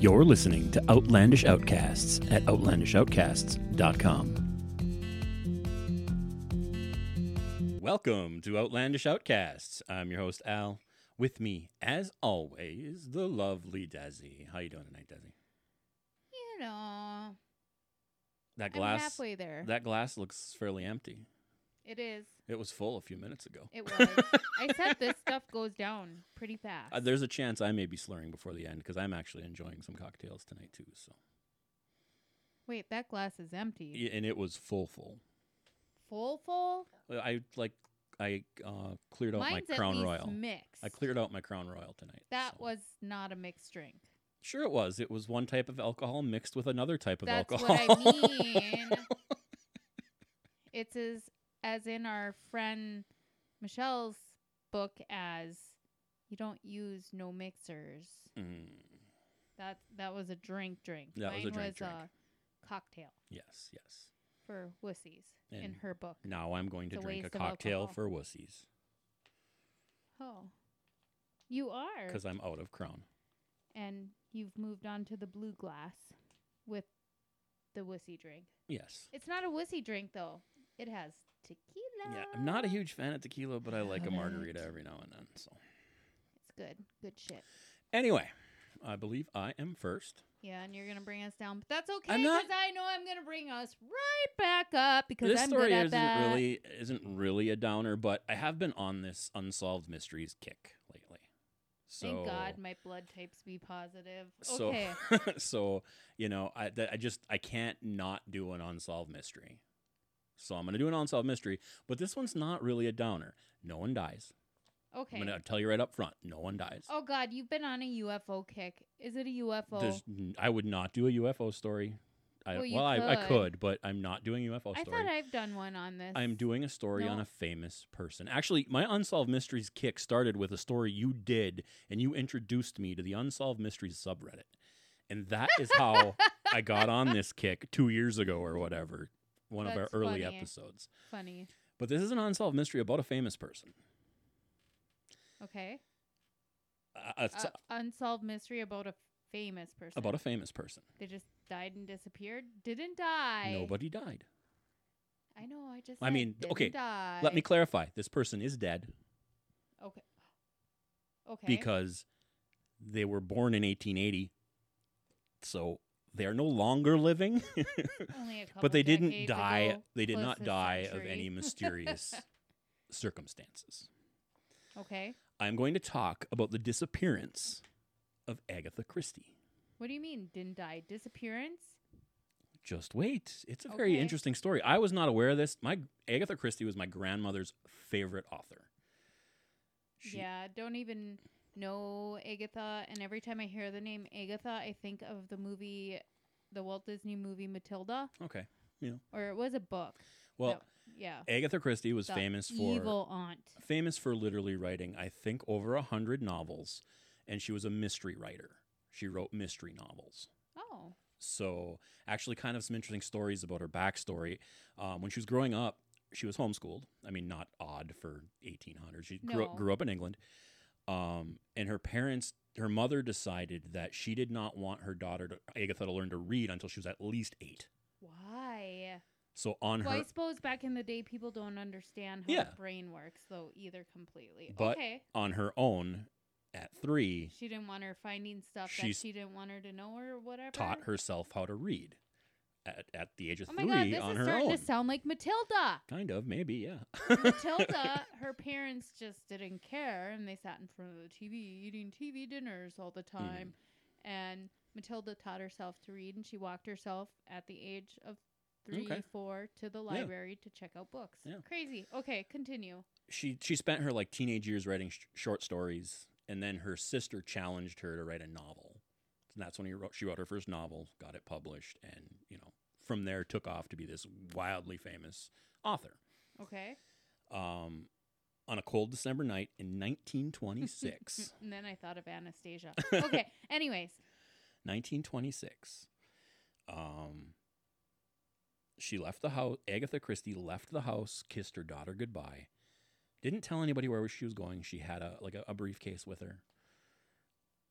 You're listening to Outlandish Outcasts at outlandishoutcasts.com. Welcome to Outlandish Outcasts. I'm your host Al. With me, as always, the lovely Desi. How you doing tonight, Desi? You know, That glass. I'm halfway there. That glass looks fairly empty. It is. It was full a few minutes ago. It was. I said this stuff goes down pretty fast. Uh, there's a chance I may be slurring before the end because I'm actually enjoying some cocktails tonight too. So, Wait, that glass is empty. Yeah, and it was full, full. Full, full. I like I uh, cleared out Mine's my Crown Royal. mixed. I cleared out my Crown Royal tonight. That so. was not a mixed drink. sure it was. It was one type of alcohol mixed with another type of That's alcohol. what I mean. it's as as in our friend Michelle's book as you don't use no mixers. Mm, That that was a drink drink. That was a drink drink. a cocktail yes, yes. for wussies in her book. Now I'm going to It's drink a waste cocktail for wussies Oh. You are. because I'm out of Crown. and you've moved on to the blue glass with the wussy drink. Yes. It's not a wussy drink though. It has tequila. Yeah, I'm not a huge fan of tequila, but I like a margarita every now and then. So It's good. Good shit. anyway, I believe I am first. Yeah, and you're gonna bring us down, but that's okay because I know I'm gonna bring us right back up because this I'm story good at isn't that. really isn't really a downer, but I have been on this unsolved mysteries kick lately. So Thank God my blood types be positive. so Okay. so you know I that I just I can't not do an unsolved mystery. So I'm gonna do an unsolved mystery, but this one's not really a downer. No one dies. Okay. I'm gonna tell you right up front. No one dies. Oh God, you've been on a UFO kick. Is it a UFO? There's, I would not do a UFO story. I, Well, well, I, I could. could, but I'm not doing a UFO I thought I've done one on this. I'm doing a story on a famous person. Actually, my Unsolved Mysteries kick started with a story you did, and you introduced me to the Unsolved Mysteries subreddit. And that is how I got on this kick two years ago or whatever, one of That's our early funny. episodes. funny. But this is an unsolved mystery about a famous person. Okay. Uh, it's Uh, unsolved mystery about a famous person. about a famous person. They just died and disappeared. Didn't die. Nobody died. I know. I just. I said mean, didn't okay, Die. Let me clarify this person is dead Okay. Okay. because they were born in 1880. So they are no longer living. Only a couple but they didn't die. ago, They did not die of any mysterious circumstances. okay. I'm going to talk about the disappearance of Agatha Christie. What do you mean? Didn't die? Disappearance? Just wait. It's a very interesting story. I was not aware of this. My Agatha Christie was my grandmother's favorite author. She- yeah. Don't even know Agatha. And every time I hear the name Agatha, I think of the movie, the Walt Disney movie Matilda, Okay. Yeah. Or it was a book. Well, that- yeah. Agatha Christie was The famous for evil aunt. famous for literally writing, I think, over a hundred novels, and she was a mystery writer. She wrote mystery novels. Oh. So, actually, kind of some interesting stories about her backstory. Um, when she was growing up, she was homeschooled. I mean, not odd for 1800. She grew, up, grew up in England. Um, and her parents, her mother decided that she did not want her daughter, to, Agatha, to learn to read until she was at least eight. Why? So, on Well, her. I suppose back in the day, people don't understand how Yeah. the brain works, though, either completely. But okay. on her own, at three, She didn't want her finding stuff that she didn't want her to know or whatever. taught herself how to read at, at the age of Oh my three god, this on is her starting own. to sound like Matilda. kind of, maybe, yeah. Matilda, her parents just didn't care, and they sat in front of the TV eating TV dinners all the Mm-hmm. time. And Matilda taught herself to read, and she walked herself at the age of three, Okay. four to the library to check out books. Yeah. Crazy. Okay, continue. she she spent her like teenage years writing sh- short stories, and then her sister challenged her to write a novel. And that's when he wrote, she wrote her first novel, got it published, and you know from there took off to be this wildly famous author. Okay. Um, on a cold December night in 1926, and then I thought of Anastasia. Okay. Anyways, 1926, um, she left the house. Agatha Christie left the house, kissed her daughter goodbye, didn't tell anybody where she was going. She had a like a, a briefcase with her,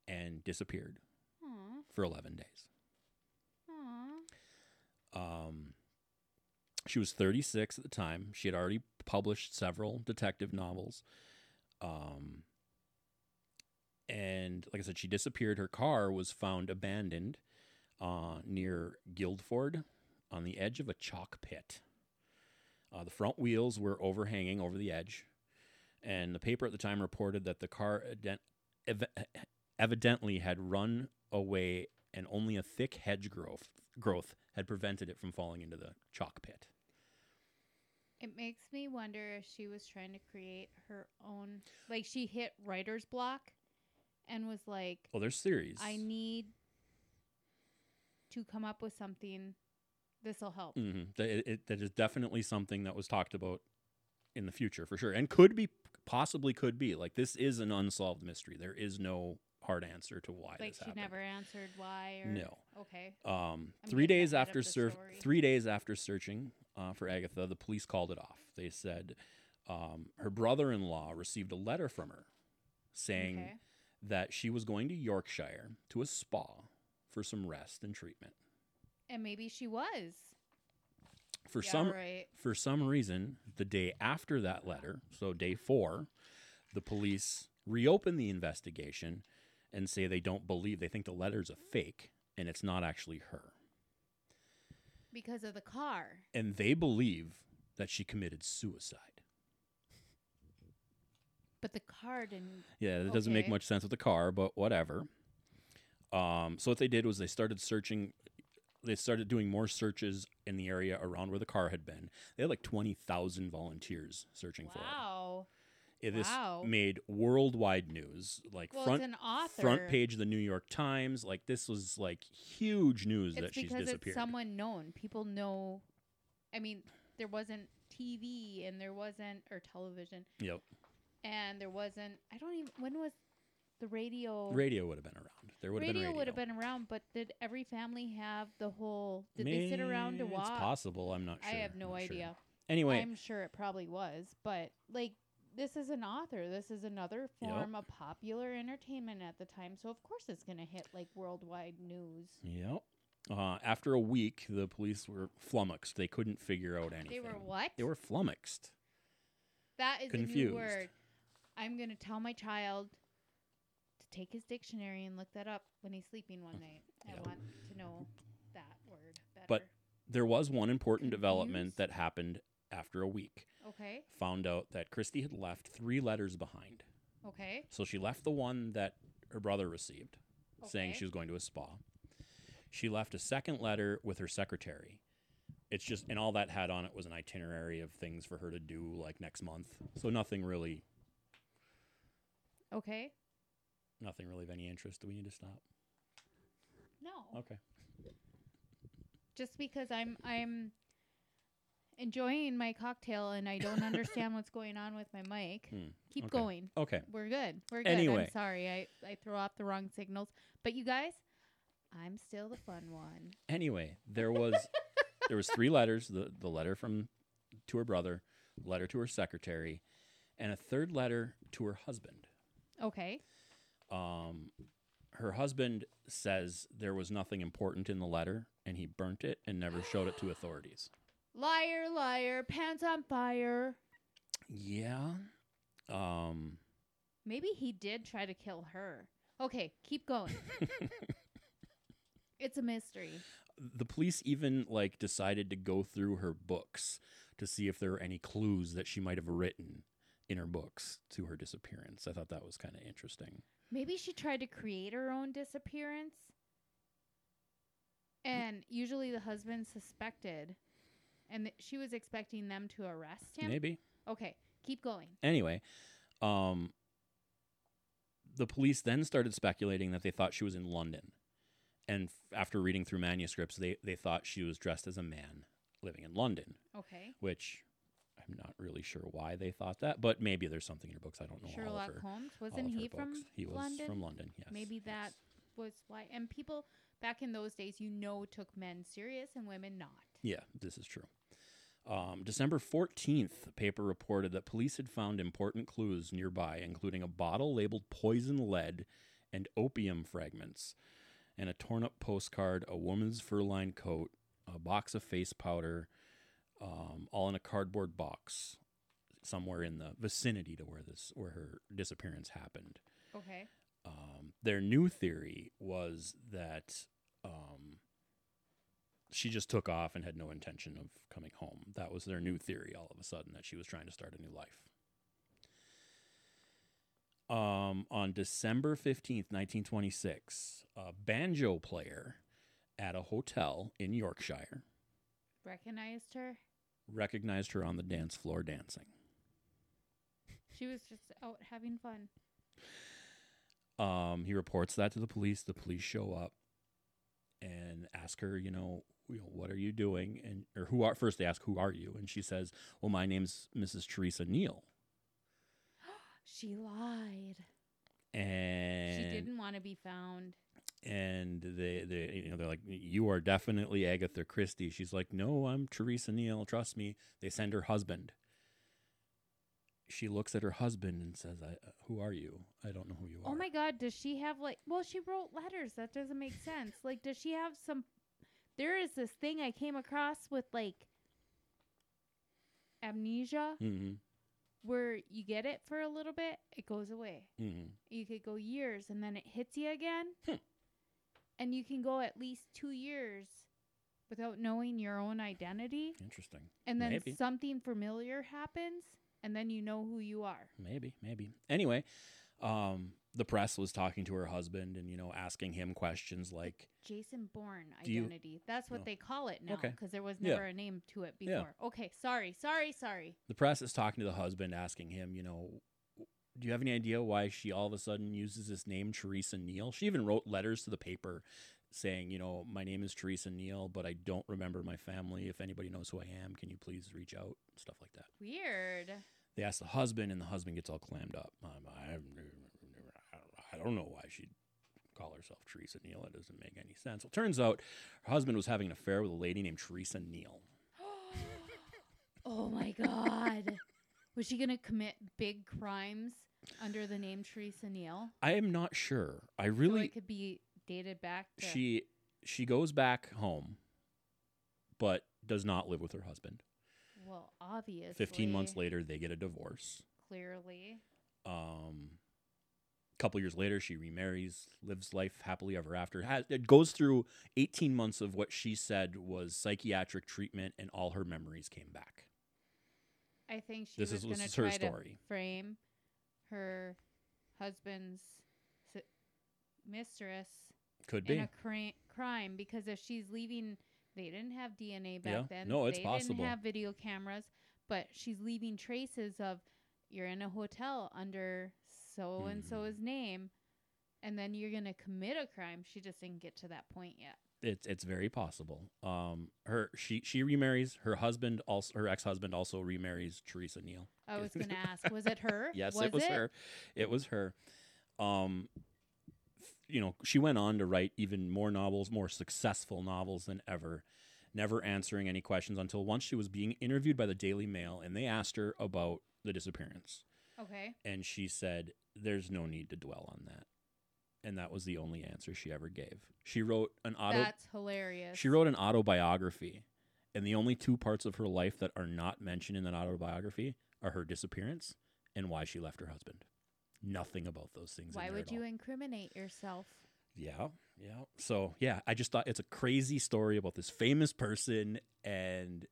and disappeared. For 11 days. Aw. Um, she was 36 at the time. She had already published several detective novels. Um, and like I said, she disappeared. Her car was found abandoned uh, near Guildford on the edge of a chalk pit. Uh, the front wheels were overhanging over the edge, and the paper at the time reported that the car ev- evidently had run away, and only a thick hedge growth growth had prevented it from falling into the chalk pit. It makes me wonder if she was trying to create her own. Like she hit writer's block, and was like, Well, there's theories. "I need to come up with something. This will help." Mm-hmm. That, it, it- that is definitely something that was talked about in the future for sure, and could be possibly could be like this is an unsolved mystery. There is no hard answer to why Like this she happened. never answered why or No. Okay. Um, three days after three days after searching uh, for Agatha, the police called it off. They said um, her brother-in-law received a letter from her saying Okay. that she was going to Yorkshire to a spa for some rest and treatment. And maybe she was. For yeah, some right. for some reason, the day after that letter, so day four, the police reopened the investigation and say they don't believe, they think the letter's a fake and it's not actually her. Because of the car. And they believe that she committed suicide. But the car didn't. Yeah, that doesn't make much sense with the car, but whatever. Um, so what they did was they started searching. They started doing more searches in the area around where the car had been. They had like twenty thousand volunteers searching for it. Wow. It, this Wow. made worldwide news, like Well, front it's an author. front page of the New York Times. Like this was like huge news It's that she's disappeared. it's someone known. People know. I mean, there wasn't TV and there wasn't or television Yep, and there wasn't. I don't even. When was the radio? radio would have been around. There would have been radio radio. would have been around, but did every family have the whole? Did they sit around to watch? It's possible. I'm not sure. I have no sure. idea. Anyway, I'm sure it probably was, but like this is an author. This is another Yep. form of popular entertainment at the time, so of course it's going to hit like worldwide news. Yep. Uh, after a week, the police were flummoxed. They couldn't figure out anything. They were what? They were flummoxed. that is a new confused. word. I'm going to tell my child to take his dictionary and look that up when he's sleeping one night. I want to know that word better. But- There was one important development that happened after a week. Okay, Found out that Christie had left three letters behind. okay, So she left the one that her brother received, saying she was going to a spa. She left a second letter with her secretary. It's just, and all that had on it was an itinerary of things for her to do like next month. So nothing really, okay. nothing really of any interest. Do we need to stop? No. Okay. just because I'm I'm enjoying my cocktail and I don't understand what's going on with my mic. Hmm, Keep okay. going. Okay. We're good. We're good. Anyway. I'm sorry. I I throw off the wrong signals. But you guys, I'm still the fun one. Anyway, there was there was three letters, the the letter from to her brother, letter to her secretary, and a third letter to her husband. Okay. Um her husband says there was nothing important in the letter and he burnt it and never showed it to authorities. Liar, liar, pants on fire. Yeah. Um Maybe he did try to kill her. Okay, keep going. it's a mystery. the police even like decided to go through her books to see if there were any clues that she might have written in her books to her disappearance. I thought that was kind of interesting. Maybe she tried to create her own disappearance. And usually the husband suspected. And th- she was expecting them to arrest him. Maybe. Okay, keep going. Anyway, um the police then started speculating that they thought she was in London. And f- after reading through manuscripts, they they thought she was dressed as a man living in London, Okay. which I'm not really sure why they thought that, but maybe there's something in her books I don't know Sherlock her. Holmes. Wasn't he from. He was London? from London, yes. Maybe yes. that was why. And people back in those days, you know, took men serious and women not. Yeah, this is true. Um, December 14th, the paper reported that police had found important clues nearby, including a bottle labeled poison lead and opium fragments. and a torn up postcard, a woman's fur lined coat, a box of face powder, um, all in a cardboard box somewhere in the vicinity to where this where her disappearance happened. Okay. Um, their new theory was that um, she just took off and had no intention of coming home. That was their new theory all of a sudden that she was trying to start a new life. Um, on December 15th, 1926, a banjo player at a hotel in Yorkshire Recognized her. recognized her on the dance floor dancing. She was just out having fun. Um, he reports that to the police. The police show up and ask her, you know, you know, what are you doing? And or who are first they ask who are you, and she says, well, my name's Mrs. Teresa Neele. She lied. And she didn't want to be found. and they they you know they're like you are definitely Agatha Christie. She's like, no, I'm Teresa Neele. Trust me. They send her husband. She looks at her husband and says, I, uh, "Who are you? I don't know who you are." Oh my god, does she have like well, she wrote letters. That doesn't make sense. Like does she have some There is this thing I came across with like amnesia hmm where you get it for a little bit, it goes away. hmm You could go years and then it hits you again. Hmm. And you can go at least 2 years without knowing your own identity Interesting. and then Maybe. something familiar happens and then you know who you are. Maybe, maybe. Anyway, um, the press was talking to her husband and you know asking him questions like, Jason Bourne Do you- identity. That's what No. they call it now Okay. because there was Yeah. never a name to it Yeah. before. Okay, sorry, sorry, sorry. the press is talking to the husband, asking him, you know, do you have any idea why she all of a sudden uses this name, Teresa Neele? She even wrote letters to the paper saying, you know, my name is Teresa Neele, but I don't remember my family. If anybody knows who I am, can you please reach out? Stuff like that. Weird. They ask the husband, and the husband gets all clammed up. Um, I, I don't know why she'd call herself Teresa Neele. It doesn't make any sense. Well, turns out her husband was having an affair with a lady named Teresa Neele. oh my god. Was she going to commit big crimes under the name Teresa Neele? I am not sure. I so really it could be dated back to she she goes back home, but does not live with her husband. Well, obviously. Fifteen months later, they get a divorce. Clearly. Um, couple years later, she remarries, lives life happily ever after. Has, it goes through eighteen months of what she said was psychiatric treatment, and all her memories came back. I think she This was is- going this to is her to story. frame her husband's si- mistress Could in be. a cri- crime because if she's leaving, they didn't have DNA back Yeah. then. No, it's they possible. didn't have video cameras, but she's leaving traces of you're in a hotel under so and Mhm. so's name, and then you're gonna commit a crime. She just didn't get to that point yet. It's it's very possible. Um, her she she remarries. Her husband also her ex husband also remarries Teresa Neele. I was gonna ask, was it her? Yes, was it was her. It was her. Um, you know, she went on to write even more novels, more successful novels than ever, never answering any questions until once she was being interviewed by the Daily Mail and they asked her about the disappearance. Okay. And she said, There's no need to dwell on that. And that was the only answer she ever gave. She wrote an auto That's hilarious. she wrote an autobiography, and the only two parts of her life that are not mentioned in that autobiography are her disappearance and why she left her husband. Nothing about those things. in Why would you all. incriminate yourself? Yeah, yeah. So yeah, I just thought it's a crazy story about this famous person, and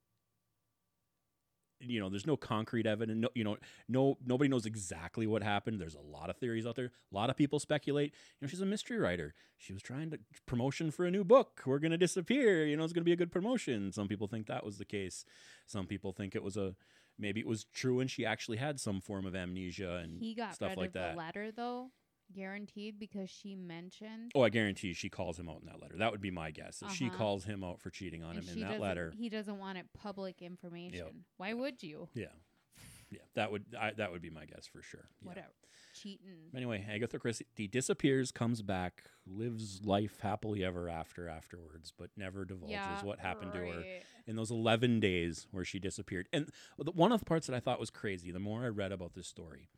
you know, there's no concrete evidence. No, you know, no nobody knows exactly what happened. There's a lot of theories out there. A lot of people speculate. You know, she's a mystery writer. She was trying to promotion for a new book. We're gonna disappear. You know, it's gonna be a good promotion. Some people think that was the case. Some people think it was a maybe it was true and she actually had some form of amnesia and He got stuff rid like of that. the letter though, guaranteed because she mentioned. Oh, I guarantee she calls him out in that letter. That would be my guess. If she Uh-huh. calls him out for cheating on and him she in that doesn't- letter, He doesn't want it public information. Why would you? yeah, yeah, that would I, that would be my guess for sure. Yeah. Whatever. Cheating. Anyway, Agatha Christie disappears, comes back, lives life happily ever after afterwards, but never divulges what happened to her right. in those 11 days where she disappeared. And the, one of the parts that I thought was crazy, the more I read about this story,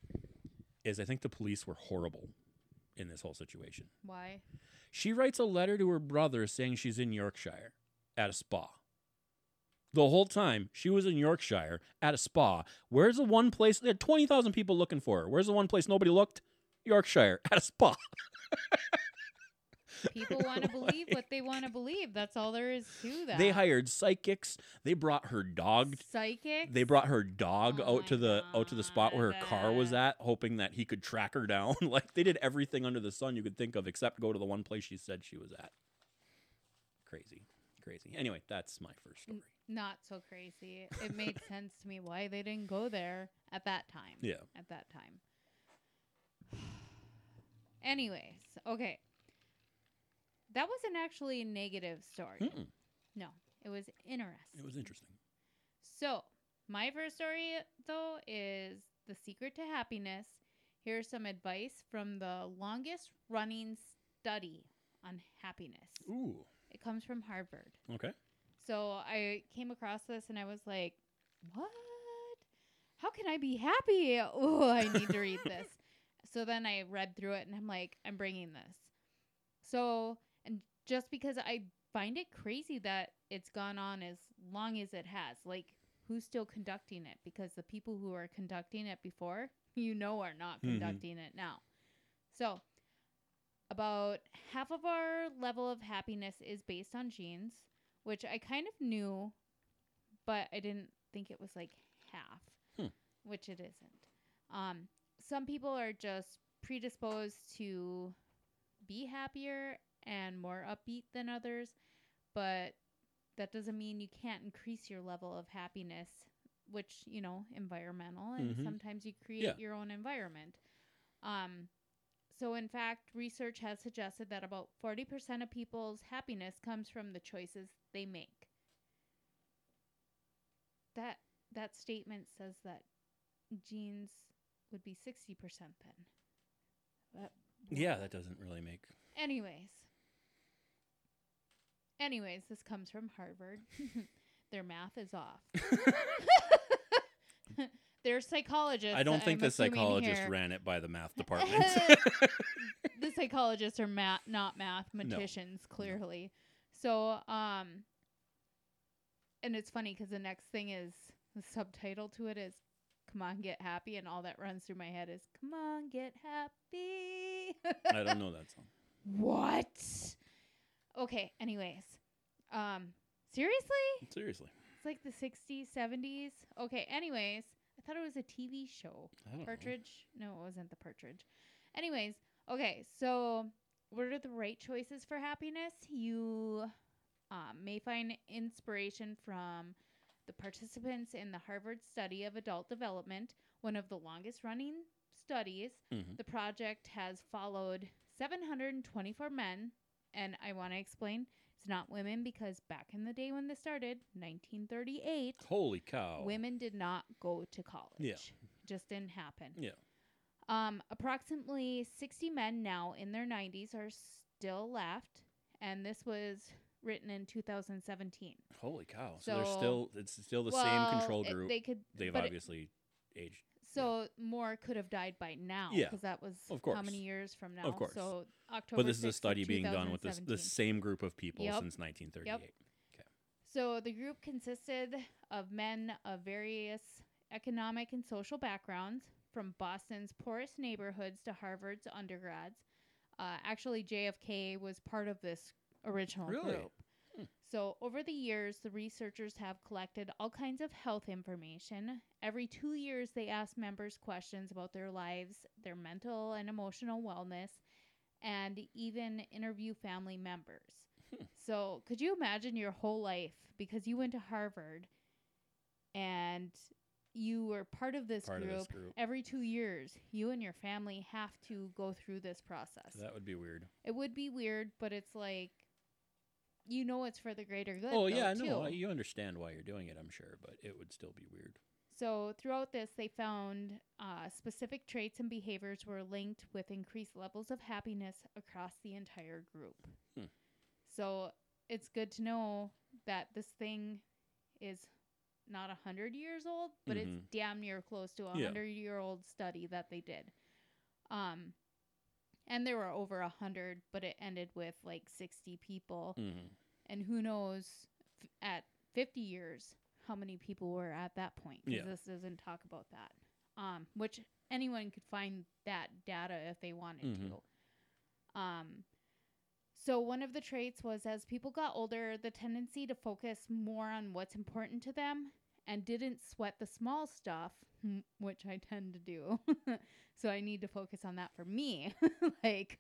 is I think the police were horrible in this whole situation. Why? She writes a letter to her brother saying she's in Yorkshire at a spa. The whole time she was in Yorkshire at a spa. Where's the one place? There are 20,000 people looking for her. Where's the one place nobody looked? Yorkshire at a spa. People want to believe what they want to believe. That's all there is to that. They hired psychics. They brought her dog. psychic. They brought her dog Oh out to the out to the spot where her car was at, hoping that he could track her down. like they did everything under the sun you could think of, except go to the one place she said she was at. Crazy, crazy. Anyway, that's my first story. Not so crazy. It made sense to me why they didn't go there at that time. Yeah. At that time. Anyways, okay. That wasn't actually a negative story. Mm-mm. No, it was interesting. It was interesting. So, my first story, though, is The Secret to Happiness. Here's some advice from the longest running study on happiness. Ooh. It comes from Harvard. Okay. So, I came across this and I was like, what? How can I be happy? Oh, I need to read this. So then I read through it and I'm like, I'm bringing this. So, just because I find it crazy that it's gone on as long as it has, like, who's still conducting it? Because the people who are conducting it before, you know, are not Mhm. conducting it now. So, about half of our level of happiness is based on genes, which I kind of knew, but I didn't think it was like half, Hmm. which it isn't. Um, some people are just predisposed to be happier and more upbeat than others, but that doesn't mean you can't increase your level of happiness, which, you know, environmental, and Mhm. sometimes you create Yeah. your own environment. Um, so, in fact, research has suggested that about 40% of people's happiness comes from the choices they make. That that statement says that genes would be 60% then. But Yeah, that doesn't really make. anyways. Anyways, this comes from Harvard. Their math is off. They're psychologists. I don't think I'm the assuming psychologist here. ran it by the math department. the psychologists are math, not mathematicians, clearly. So, um, and it's funny because the next thing is the subtitle to it is "Come on, get happy," and all that runs through my head is "Come on, get happy." I don't know that song. What? Okay. Anyways, um, seriously, Seriously. it's like the '60s, '70s. Okay. Anyways, I thought it was a TV show. Don't know. Partridge? No, it wasn't the partridge. Anyways, okay, so what are the right choices for happiness? You um, may find inspiration from the participants in the Harvard study of adult development, one of the longest running studies. Mhm. The project has followed 724 men, and I want to explain it's not women because back in the day when this started, 1938, Holy cow. women did not go to college. Yeah. Just didn't happen. Yeah. Um, approximately 60 men now in their 90s are still left, and this was written in 2017. Holy cow. So, they're still it's still the Well, same control it- group. they could, They've but it- obviously aged. So more could have died by now. Yeah, because that was of course. how many years from now? Of course. So October. But this is a study being done with this the same group of people Yep. since 1938. Yep. So the group consisted of men of various economic and social backgrounds, from Boston's poorest neighborhoods to Harvard's undergrads. Uh, actually, JFK was part of this original Really? group. So, over the years, the researchers have collected all kinds of health information. Every two years, they ask members questions about their lives, their mental and emotional wellness, and even interview family members. Hmm. So, could you imagine your whole life because you went to Harvard and you were part of this, Part of this group. Every two years, you and your family have to go through this process. That would be weird. it would be weird, but it's like, you know, it's for the greater good. oh though, yeah, too. no, you understand why you're doing it, I'm sure, but it would still be weird. So, throughout this, they found uh, specific traits and behaviors were linked with increased levels of happiness across the entire group. Hmm. So, it's good to know that this thing is not a 100 years old, but it's Mhm. damn near close to a Yeah. 100 year old study that they did. Um, and there were over a hundred, but it ended with like sixty people, hmm and who knows f- at fifty years how many people were at that point? 'cause Yeah. this doesn't talk about that. Um, which anyone could find that data if they wanted Mhm. to. Um, so one of the traits was as people got older, the tendency to focus more on what's important to them and didn't sweat the small stuff, mm, which I tend to do. so I need to focus on that for me. like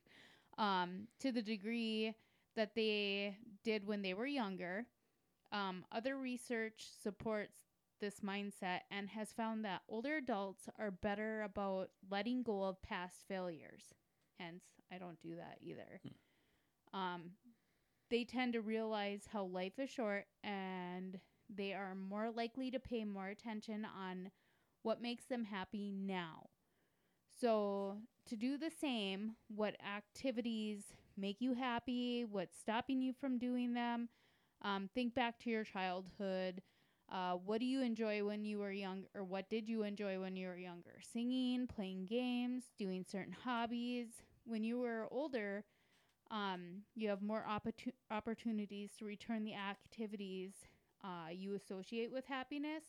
um to the degree that they did when they were younger. Um, other research supports this mindset and has found that older adults are better about letting go of past failures. Hence, I don't do that either. Um, they tend to realize how life is short and they are more likely to pay more attention on what makes them happy now. So, to do the same, what activities make you happy, what's stopping you from doing them, um, think back to your childhood. Uh, what do you enjoy when you were young, or what did you enjoy when you were younger? Singing, playing games, doing certain hobbies. When you were older, um, you have more opportu- opportunities to return the activities uh, you associate with happiness.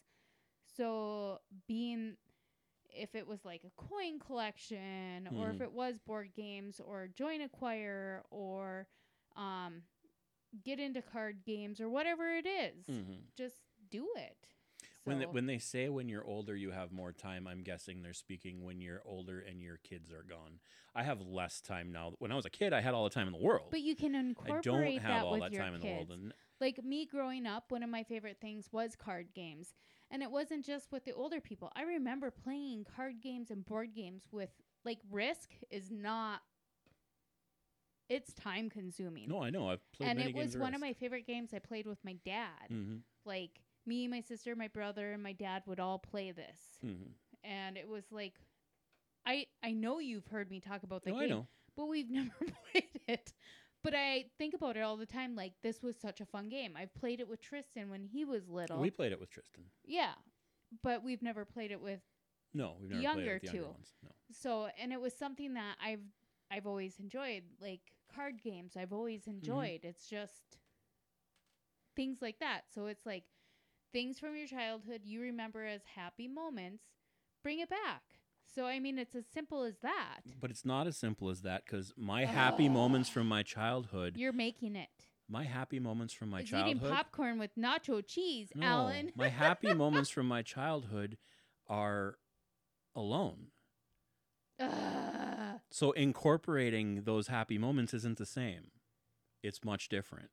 So, being if it was like a coin collection, or if Mhm. it was board games, or join a choir, or um, get into card games, or whatever it is, hmm just do it. When they, when they say when you're older you have more time, I'm guessing they're speaking when you're older and your kids are gone. I have less time now. When I was a kid, I had all the time in the world. but you can incorporate I don't have that all with that your time in the world. And like me growing up, one of my favorite things was card games. And it wasn't just with the older people. I remember playing card games and board games with like Risk is not it's time consuming. no, I know. I've played and it was one of my favorite games I played with my dad. hmm Like me, my sister, my brother, and my dad would all play this. hmm And it was like I I know you've heard me talk about the No, game but we've never played it. But I think about it all the time. Like this was such a fun game. I've played it with Tristan when he was little. We played it with Tristan. yeah, but we've never played it with. No, we've never Younger played it with the younger too. ones. No. So and it was something that I've I've always enjoyed. Like card games, I've always Mm-hmm. enjoyed. It's just things like that. So it's like things from your childhood you remember as happy moments. Bring it back. So I mean, it's as simple as that. But it's not as simple as that because my happy moments from my childhood, You're making it. my happy moments from my It's childhood. eating popcorn with nacho cheese, no, Alan. my happy moments from my childhood are alone. Ugh. So incorporating those happy moments isn't the same. It's much different.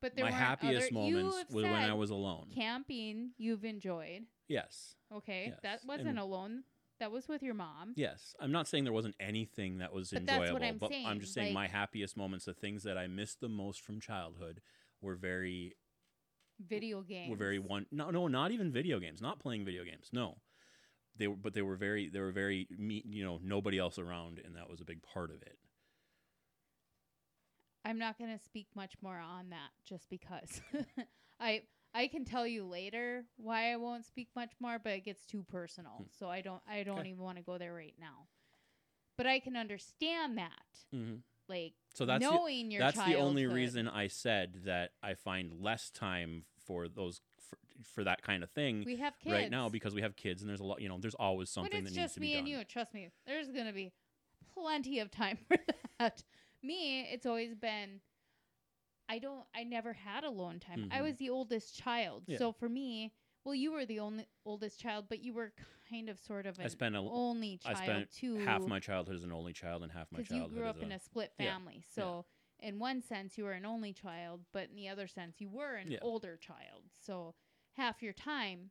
but there My weren't happiest other, moments you have was when I said was alone. camping. You've enjoyed. Yes. Okay, Yes, that wasn't and- alone. That was with your mom. Yes. I'm not saying there wasn't anything that was But that's enjoyable, what I'm but I'm just saying like- my happiest moments, the things that I missed the most from childhood were very Video games. were very one no no not even video games not playing video games no they were but they were very they were very me you know nobody else around and that was a big part of it I'm not going to speak much more on that just because I I can tell you later why I won't speak much more, but it gets too personal. Hmm. So I don't I don't Okay. even want to go there right now. But I can understand that, mm-hmm. like so that's the, knowing your that's the only reason i said that i find less time for those for, for that kind of thing we have kids right now because we have kids and there's a lot you know there's always something that needs just to be me and you, trust me, there's gonna be plenty of time for that. Me, it's always been. I don't. I never had alone time. I Mhm. was the oldest child, Yeah. so for me, well, you were the only oldest child, but you were kind of sort of I an spent a- only child I spent too. half my childhood as an only child and half my because you childhood grew up in a, a split yeah, family. So in one sense, you were an only child, but in the other sense, you were an Yeah. older child. So half your time,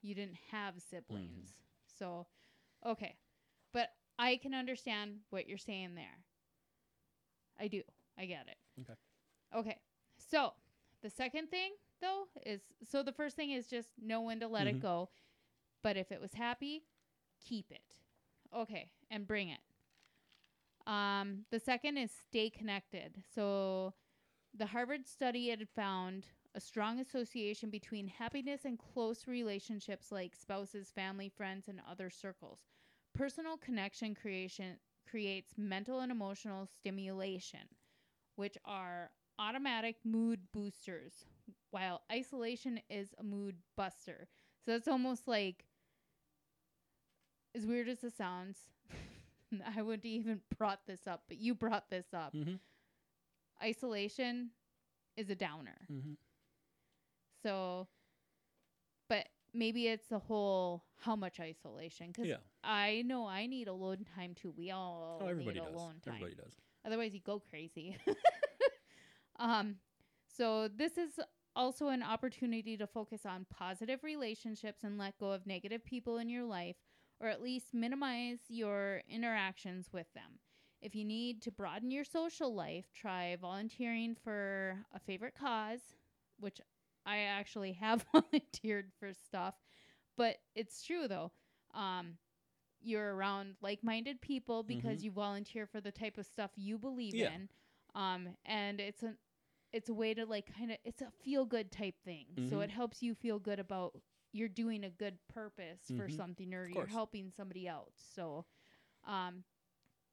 you didn't have siblings. Mm-hmm. So, okay, but I can understand what you're saying there. I do. I get it. Okay. Okay. So the second thing though is so the first thing is just know when to let it Mhm. go, but if it was happy, keep it. Okay, and bring it. Um, the second is stay connected. So, the Harvard study had found a strong association between happiness and close relationships like spouses, family, friends, and other circles. Personal connection creation creates mental and emotional stimulation, which are automatic mood boosters, while isolation is a mood buster. So it's almost like, as weird as it sounds, I wouldn't even brought this up, but you brought this up. Mhm. Isolation is a downer. Mm-hmm. So, but maybe it's the whole how much isolation. Because Yeah. I know I need alone time too. We all Oh, everybody need does. alone time. Everybody does. Otherwise, you go crazy. um, so this is also an opportunity to focus on positive relationships and let go of negative people in your life, or at least minimize your interactions with them. If you need to broaden your social life, try volunteering for a favorite cause, which I actually have volunteered for stuff, but it's true though. Um, you're around like-minded people because you volunteer for the type of stuff you believe Yeah. in, um, and it's a it's a way to like kind of it's a feel-good type thing. So Mhm. it helps you feel good about you're doing a good purpose for Mhm. something or you're helping somebody else. So, um,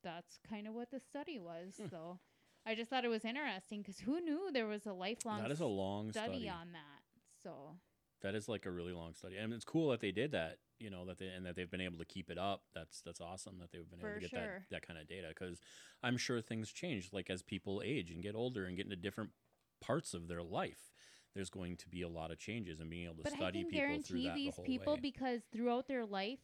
that's kind of what the study was. Hmm. So, I just thought it was interesting because who knew there was a lifelong That is a long study, study. on that. So, That is like a really long study, and it's cool that they did that. You know that they and that they've been able to keep it up. That's that's awesome that they've been able For to get sure. that that kind of data because I'm sure things change. Like as people age and get older and get into different parts of their life, there's going to be a lot of changes and being able to but I study can people through guarantee these the people way. because throughout their life,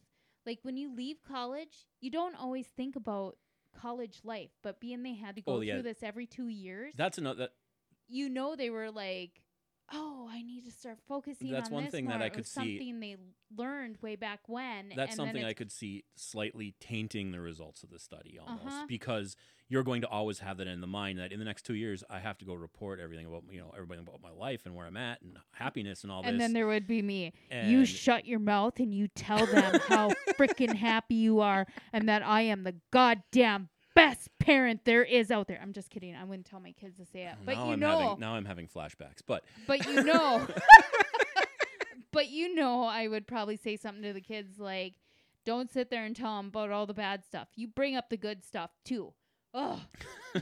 like when you leave college, you don't always think about college life, but being they had to oh, go Oh, yeah. through this every two years, that's another. That, you know they were like, "Oh, I need to start focusing That's on one this thing that. I could see- Something they learned way back when. that's and something I could see slightly tainting the results of the study almost Uh-huh. because you're going to always have that in the mind that in the next two years I have to go report everything about you know everything about my life and where I'm at and happiness and all And this. And then there would be me. you shut your mouth and you tell them how freaking happy you are and that I am the goddamn best parent there is out there. I'm just kidding. I wouldn't tell my kids to say it. But now you I'm know, having, now I'm having flashbacks. But but you know, but you know, I would probably say something to the kids like, don't sit there and tell them about all the bad stuff. You bring up the good stuff too. Oh.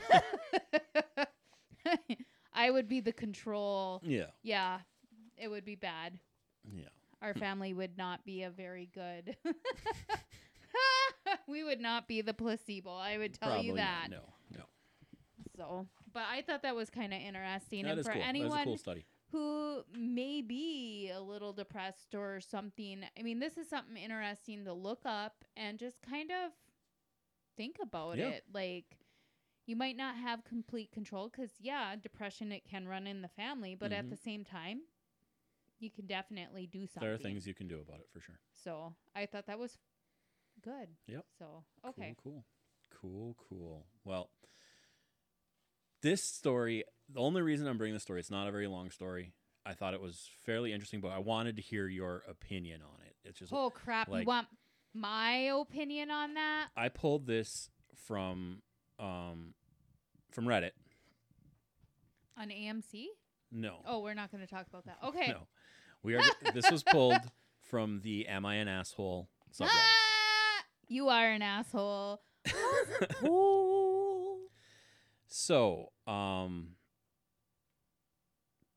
I would be the control. yeah, Yeah, it would be bad yeah. our hmm. family would not be a very good we would not be the placebo i would tell Probably you not. that No, no. so but i thought that was kind of interesting That and is for cool. That is a anyone cool study. who may be a little depressed or something i mean this is something interesting to look up and just kind of think about Yeah. it like you might not have complete control because yeah depression it can run in the family but at Mhm. the same time you can definitely do something There are things you can do about it for sure. so I thought that was good. Yep. So okay. Cool, cool, cool, cool. Well, this story. The only reason I'm bringing this story, it's not a very long story. I thought it was fairly interesting, but I wanted to hear your opinion on it. It's just Oh crap! you want my opinion on that? I pulled this from um from Reddit. On AMC? No, Oh, we're not going to talk about that. Okay. no, we are. this was pulled from the "Am I an Asshole" subreddit. You are an asshole. So, um,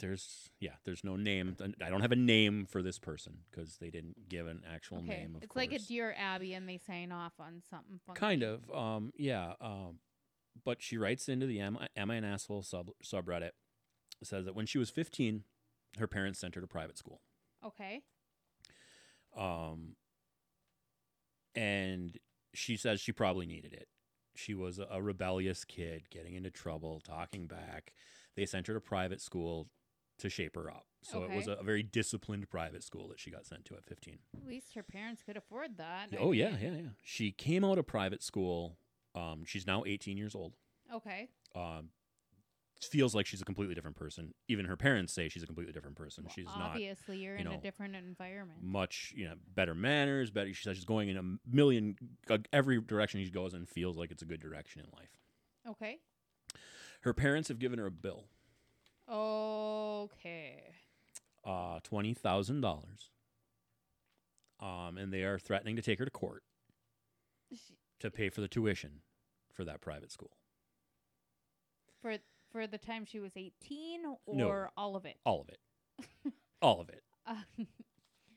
there's yeah, there's no name. I don't have a name for this person because they didn't give an actual Okay. name. Of It's course. like a Dear Abby and they sign off on something funky. kind of. Um, yeah. Um, but she writes into the Am, Am I an Asshole sub subreddit. Says that when she was 15, her parents sent her to private school. Okay. Um, and she says she probably needed it. She was a, rebellious kid, getting into trouble, talking back. They sent her to private school to shape her up. So it was a, very disciplined private school that she got sent to at 15. At least her parents could afford that. I oh, yeah, mean, yeah, yeah. She came out of private school. Um, she's now 18 years old. Okay. Um, feels like she's a completely different person. Even her parents say she's a completely different person. Well, she's not obviously you're you in a different environment. much you know better manners better she says she's going in a million uh, every direction she goes and feels like it's a good direction in life Okay. her parents have given her a bill Okay. uh $20000 um and they are threatening to take her to court She- to pay for the tuition for that private school. for for the time she was 18 or No. all of it. All of it. All of it. Uh,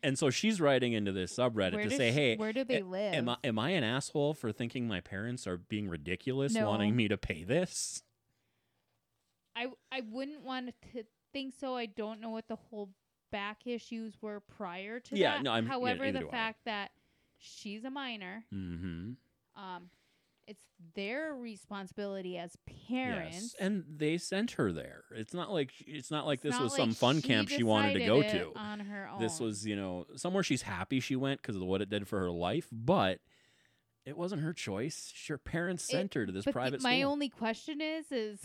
And so she's writing into this subreddit to say, sh- "Hey, where do they a- live? am I am I an asshole for thinking my parents are being ridiculous, No. wanting me to pay this?" I I wouldn't want to think so. I don't know what the whole back issues were prior to Yeah, that. no, I'm- However, neither the fact that she's a minor, Mm-hmm. um, it's their responsibility as parents. Yes, and they sent her there. It's not like it's not like It's this not was like some fun she camp she wanted to go it to. on her own. This was, you know, somewhere she's happy she went because of what it did for her life, but it wasn't her choice. Her parents It- sent her to this but the- private my school. My only question is, is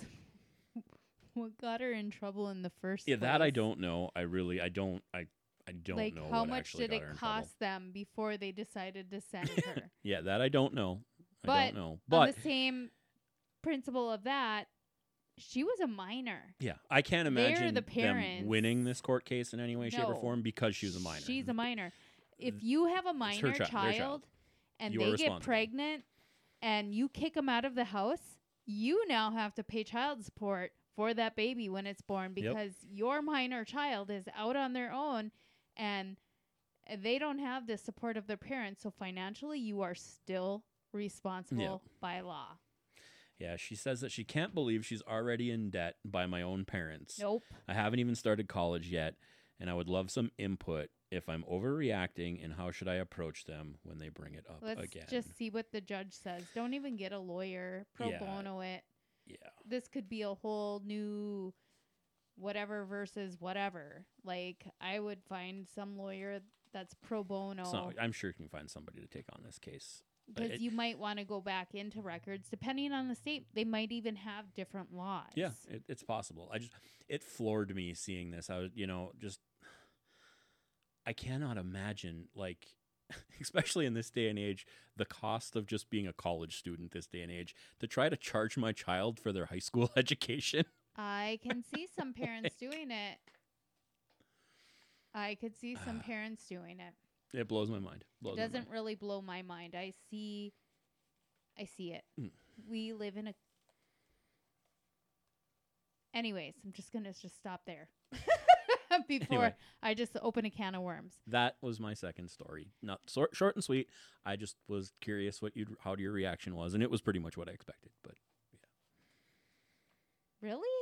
what got her in trouble in the first yeah, that I don't know. I really, I don't, I, I don't like know how much did it in trouble. cost them before they decided to send her Yeah, that I don't know. I But don't know. on But the same principle of that she was a minor yeah, I can't imagine the them winning this court case in any way, shape, or form because she was a minor. she's a minor if you have a minor child, child. and You they get pregnant and you kick them out of the house you now have to pay child support for that baby when it's born Yep. because your minor child is out on their own and they don't have the support of their parents so financially you are still responsible by law Yeah, she says that she can't believe she's already in debt by my own parents. nope I haven't even started college yet, and I would love some input if I'm overreacting and how should I approach them when they bring it up let's again. just see what the judge says don't even get a lawyer pro Yeah. bono it yeah. this could be a whole new whatever versus whatever. Like I would find some lawyer that's pro bono So I'm sure you can find somebody to take on this case. Because you might want to go back into records depending on the state. They might even have different laws. Yeah, it, it's possible. I just it floored me seeing this. I was, you know, just I cannot imagine like especially in this day and age the cost of just being a college student this day and age to try to charge my child for their high school education. I can see some parents doing it. I could see some ah. parents doing it. It blows my mind. Blows it doesn't mind. really blow my mind. I see I see it. Mm. We live in a Anyways, I'm just going to just stop there. Before Anyway. I just open a can of worms. That was my second story. Not short, short and sweet. I just was curious what you how your reaction was, and it was pretty much what I expected. But yeah. Really?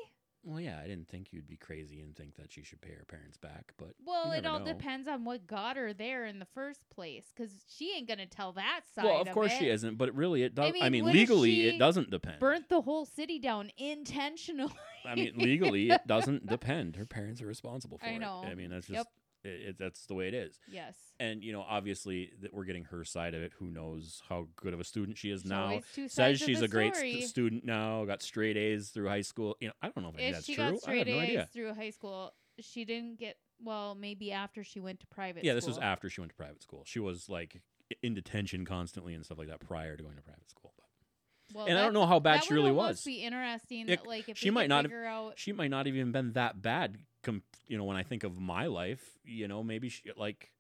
Well, yeah, I didn't think you'd be crazy and think that she should pay her parents back. But Well, it all know. depends on what got her there in the first place cuz she ain't to tell that side well, of course it. she isn't. But really, it does. I mean, mean, legally, it doesn't depend. Burnt the whole city down intentionally. I mean, legally, it doesn't depend. Her parents are responsible for I it. know. I mean, that's just Yep. It, it, that's the way it is. yes. And you know, obviously, that we're getting her side of it. Who knows how good of a student she is There's now? Says she's the a great st- student now. Got straight A's through high school. You know, I don't know if, if that's she true. got I have no A's idea. through high school, she didn't get well. Maybe after she went to private. Yeah, this was after she went to private school. She was like in detention constantly and stuff like that prior to going to private school. But Well, and I don't know how bad that she would really was. Be interesting. It- like if she might not have- out. she might not even been that bad. Com- you know, when I think of my life, you know, maybe she like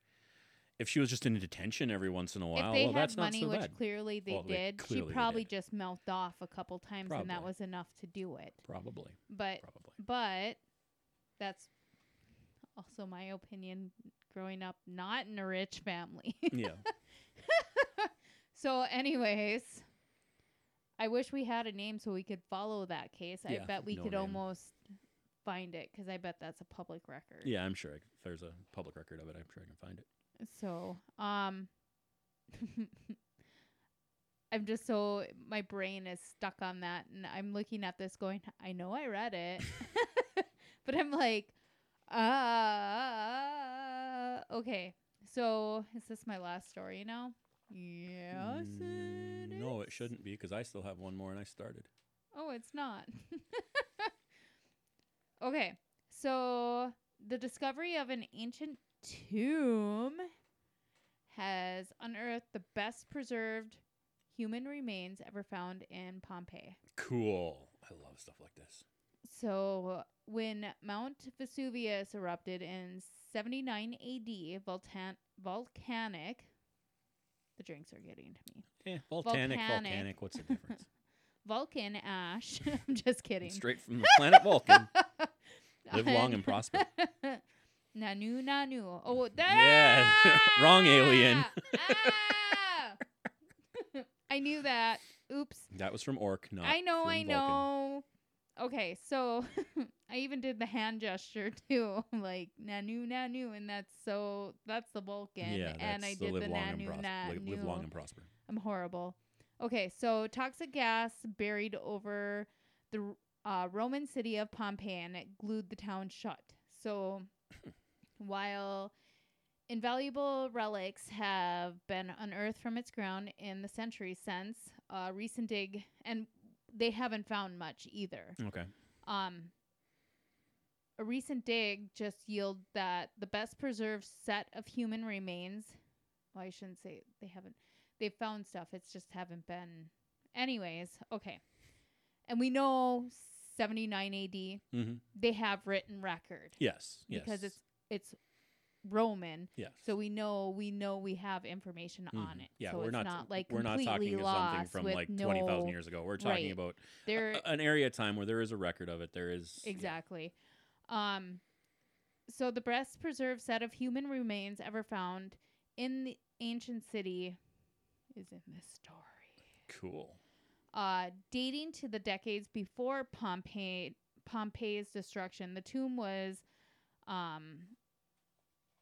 if she was just in detention every once in a while. if they well, had that's money, not so which bad. clearly they Well, they did, clearly she they probably did. just mouthed off a couple times, and that Probably. was enough to do it. Probably, But probably. but that's also my opinion. Growing up not in a rich family. yeah, So, anyways, I wish we had a name so we could follow that case. I Yeah, bet we no could name. almost find it because I bet that's a public record. yeah. I'm sure I, if there's a public record of it. I'm sure I can find it. So, um, I'm just so my brain is stuck on that, and I'm looking at this going, I know I read it, but I'm like, ah, okay. So, is this my last story now? Yes, it Mm, no, it shouldn't be because I still have one more and I started. Oh, it's not. okay. So, the discovery of an ancient tomb has unearthed the best preserved human remains ever found in Pompeii. Cool. I love stuff like this. So, when Mount Vesuvius erupted in 79 AD, voltan- volcanic, the drinks are getting to me. Eh, volcanic, Volcanic. volcanic. What's the difference? Vulcan ash. I'm just kidding. Straight from the planet Vulcan. Live long and prosper. Nanu Nanu. Oh, Yeah. ah! Wrong alien. Ah! I knew that. Oops. That was from Orc, not I know, I Vulcan. know. Okay, so I even did the hand gesture too, like Nanu Nanu, and that's so that's the Vulcan, Yeah, and I the did live the long and Nanu. Live, live long and prosper. I'm horrible. Okay, so toxic gas buried over the uh, Roman city of Pompeii and it glued the town shut. So while invaluable relics have been unearthed from its ground in the centuries since, uh, recent dig and they haven't found much either. Okay. Um, a recent dig just yielded that the best preserved set of human remains. Well, I shouldn't say they haven't. They've found stuff. It's just haven't been. Anyways, okay. And we know 79 AD. Mm-hmm. They have written record Yes. Yes. because it's it's Roman. yes. So we know we know we have information on Mhm. it. Yeah, so we're it's not, not, like we're not talking of something from like no, twenty thousand years ago. We're talking Right. about There a- an area of time where there is a record of it. There is yeah. Exactly. Um, so the best preserved set of human remains ever found in the ancient city is in this story. cool. Uh, dating to the decades before Pompeii, Pompeii's destruction, the tomb was, um,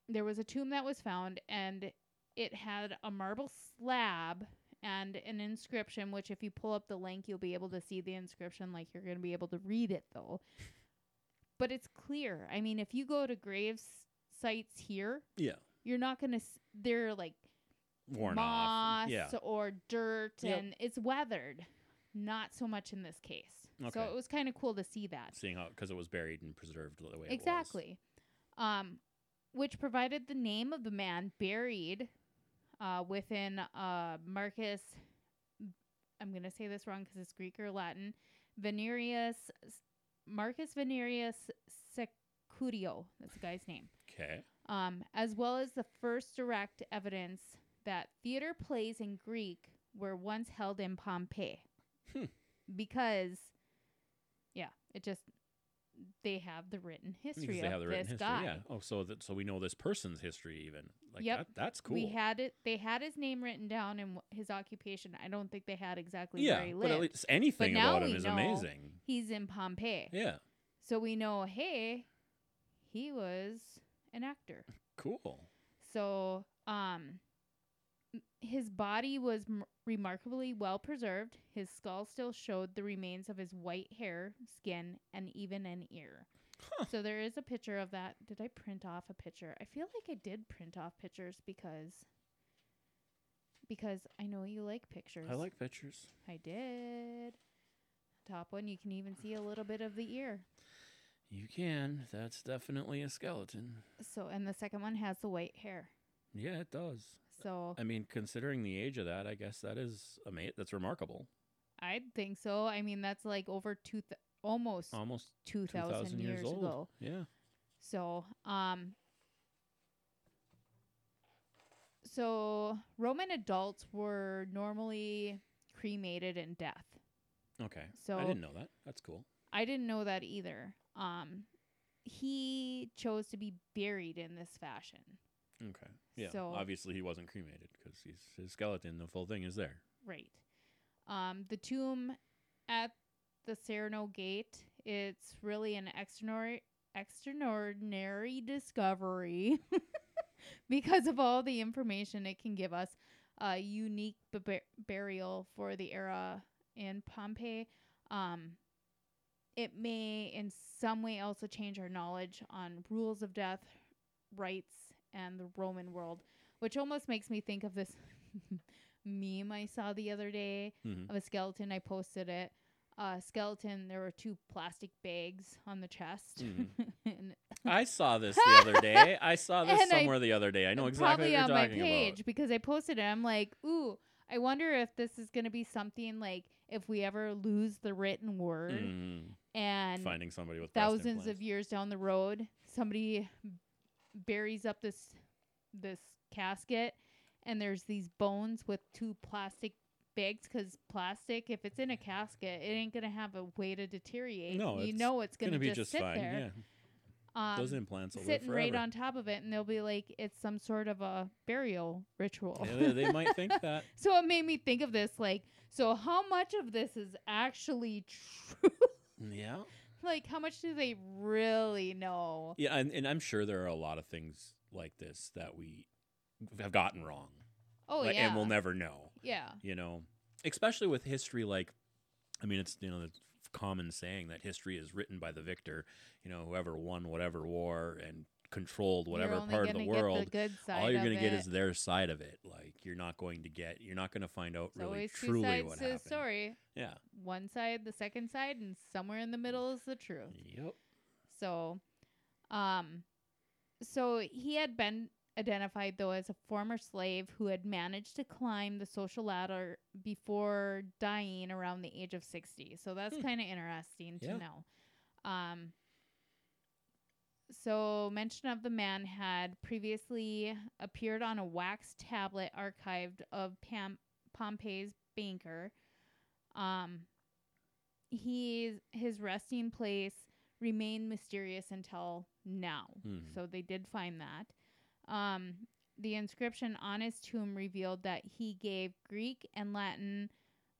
there was a tomb that was found, and it had a marble slab and an inscription. Which, if you pull up the link, you'll be able to see the inscription. Like you're going to be able to read it, though. But it's clear. I mean, if you go to graves sites here, Yeah. you're not going to. They're like Worn moss off. Yeah. or dirt Yep. and it's weathered. Not so much in this case. So Okay. it was kind of cool to see that. Seeing how because it was buried and preserved the way it was. Exactly. Um which provided the name of the man buried uh within uh Marcus I'm going to say this wrong cuz it's Greek or Latin. Venerius Marcus Venerius Securio. That's the guy's name. Okay. um, as well as the first direct evidence that theater plays in Greek were once held in Pompeii. Hmm. Because, yeah, it just they have the written history of have the written this history. guy. Yeah. Oh, so that so we know this person's history even. Like Yep. that. That's cool. We had it. They had his name written down and his occupation. I don't think they had exactly yeah, where he but at least anything now about him is amazing. He's in Pompeii, Yeah. so we know. Hey, he was an actor. Cool. So, um, his body was m- remarkably well preserved. His skull still showed the remains of his white hair, skin, and even an ear. Huh. So there is a picture of that. Did I print off a picture? I feel like I did print off pictures because because I know you like pictures. I like pictures. I did. Top one, you can even see a little bit of the ear. You can. That's definitely a skeleton. So, and the second one has the white hair. Yeah, it does. So I mean, considering the age of that, I guess that is ama- That's remarkable. I think so. I mean, that's like over two, th- almost Almost two thousand years, years old. ago. Yeah. So, um, so Roman adults were normally cremated in death. Okay. So I didn't know that. That's cool. I didn't know that either. Um, he chose to be buried in this fashion. Okay. Yeah. So- Obviously, he wasn't cremated because his skeleton. The full thing is there. Right. Um, the tomb at the Sarno Gate, it's really an extraordinary extraordinary discovery because of all the information it can give us. A unique bu- burial for the era in Pompeii. Um, it may in some way also change our knowledge on rules of death, rites, and the Roman world, which almost makes me think of this meme I saw the other day hmm of a skeleton. I posted it. Uh, skeleton. There were two plastic bags on the chest. Mhm. and I saw this the other day. I saw this And I- somewhere the other day. I know exactly probably what on you're my page about. because I posted it. I'm like, ooh, I wonder if this is gonna be something like if we ever lose the written word Mhm. and Finding somebody with thousands of years down the road, somebody buries up this this casket, and there's these bones with two plastic bags because plastic, if it's in a casket, it ain't gonna have a way to deteriorate. No, you it's know it's gonna, Gonna be just, just sit fine. there. Yeah. Um, Those implants will sitting right on top of it, and they'll be like it's some sort of a burial ritual. Yeah, they, they might think that. so it made me think of this, like, so how much of this is actually true? Yeah. Like, how much do they really know? Yeah, and, and I'm sure there are a lot of things like this that we have gotten wrong. Oh like, yeah, And we'll never know. yeah, You know, especially with history like I mean it's you know the common saying that history is written by the victor, you know, whoever won whatever war and controlled whatever part of the world. the all you're going gonna get is their side of it. Like you're not going to get you're not gonna find out It's really always two truly sides what to the happened. story. Yeah. One side, the second side, and somewhere in the middle is the truth. Yep. So, um, so he had been identified though as a former slave who had managed to climb the social ladder before dying around the age of 60. So that's Hmm. kind of interesting Yeah. to know. Um, so mention of the man had previously appeared on a wax tablet archived of Pam- Pompeii's banker. Um, he's his resting place remained mysterious until now. Mhm. So they did find that. Um, the inscription on his tomb revealed that he gave Greek and Latin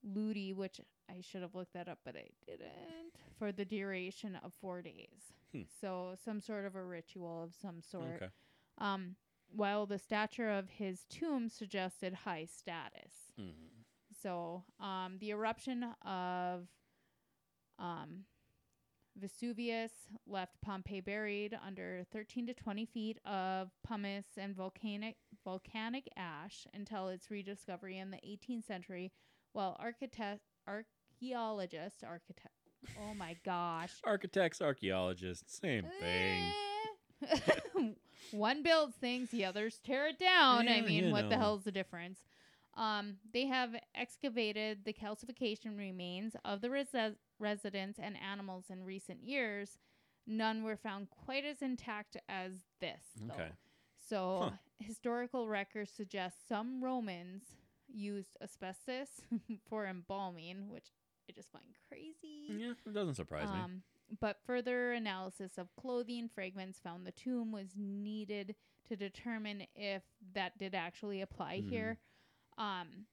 ludi, which I should have looked that up, but I didn't, for the duration of four days. Hmm. So some sort of a ritual of some sort. Okay. Um, while the stature of his tomb suggested high status. Mhm. So, um, the eruption of um, Vesuvius left Pompeii buried under 13 to 20 feet of pumice and volcanic volcanic ash until its rediscovery in the 18th century. While architect archaeologists architect oh my gosh Architects, archaeologists, same thing. Eh. One builds things, the others tear it down. I mean, you what the know. hell's the difference? Um, they have excavated the calcification remains of the resi- residents and animals in recent years. None were found quite as intact as this. Though. Okay. So, Huh. historical records suggest some Romans used asbestos for embalming, which just find crazy. Yeah, it doesn't surprise me. Um, but further analysis of clothing fragments found the tomb was needed to determine if that did actually apply Mhm. here. Um,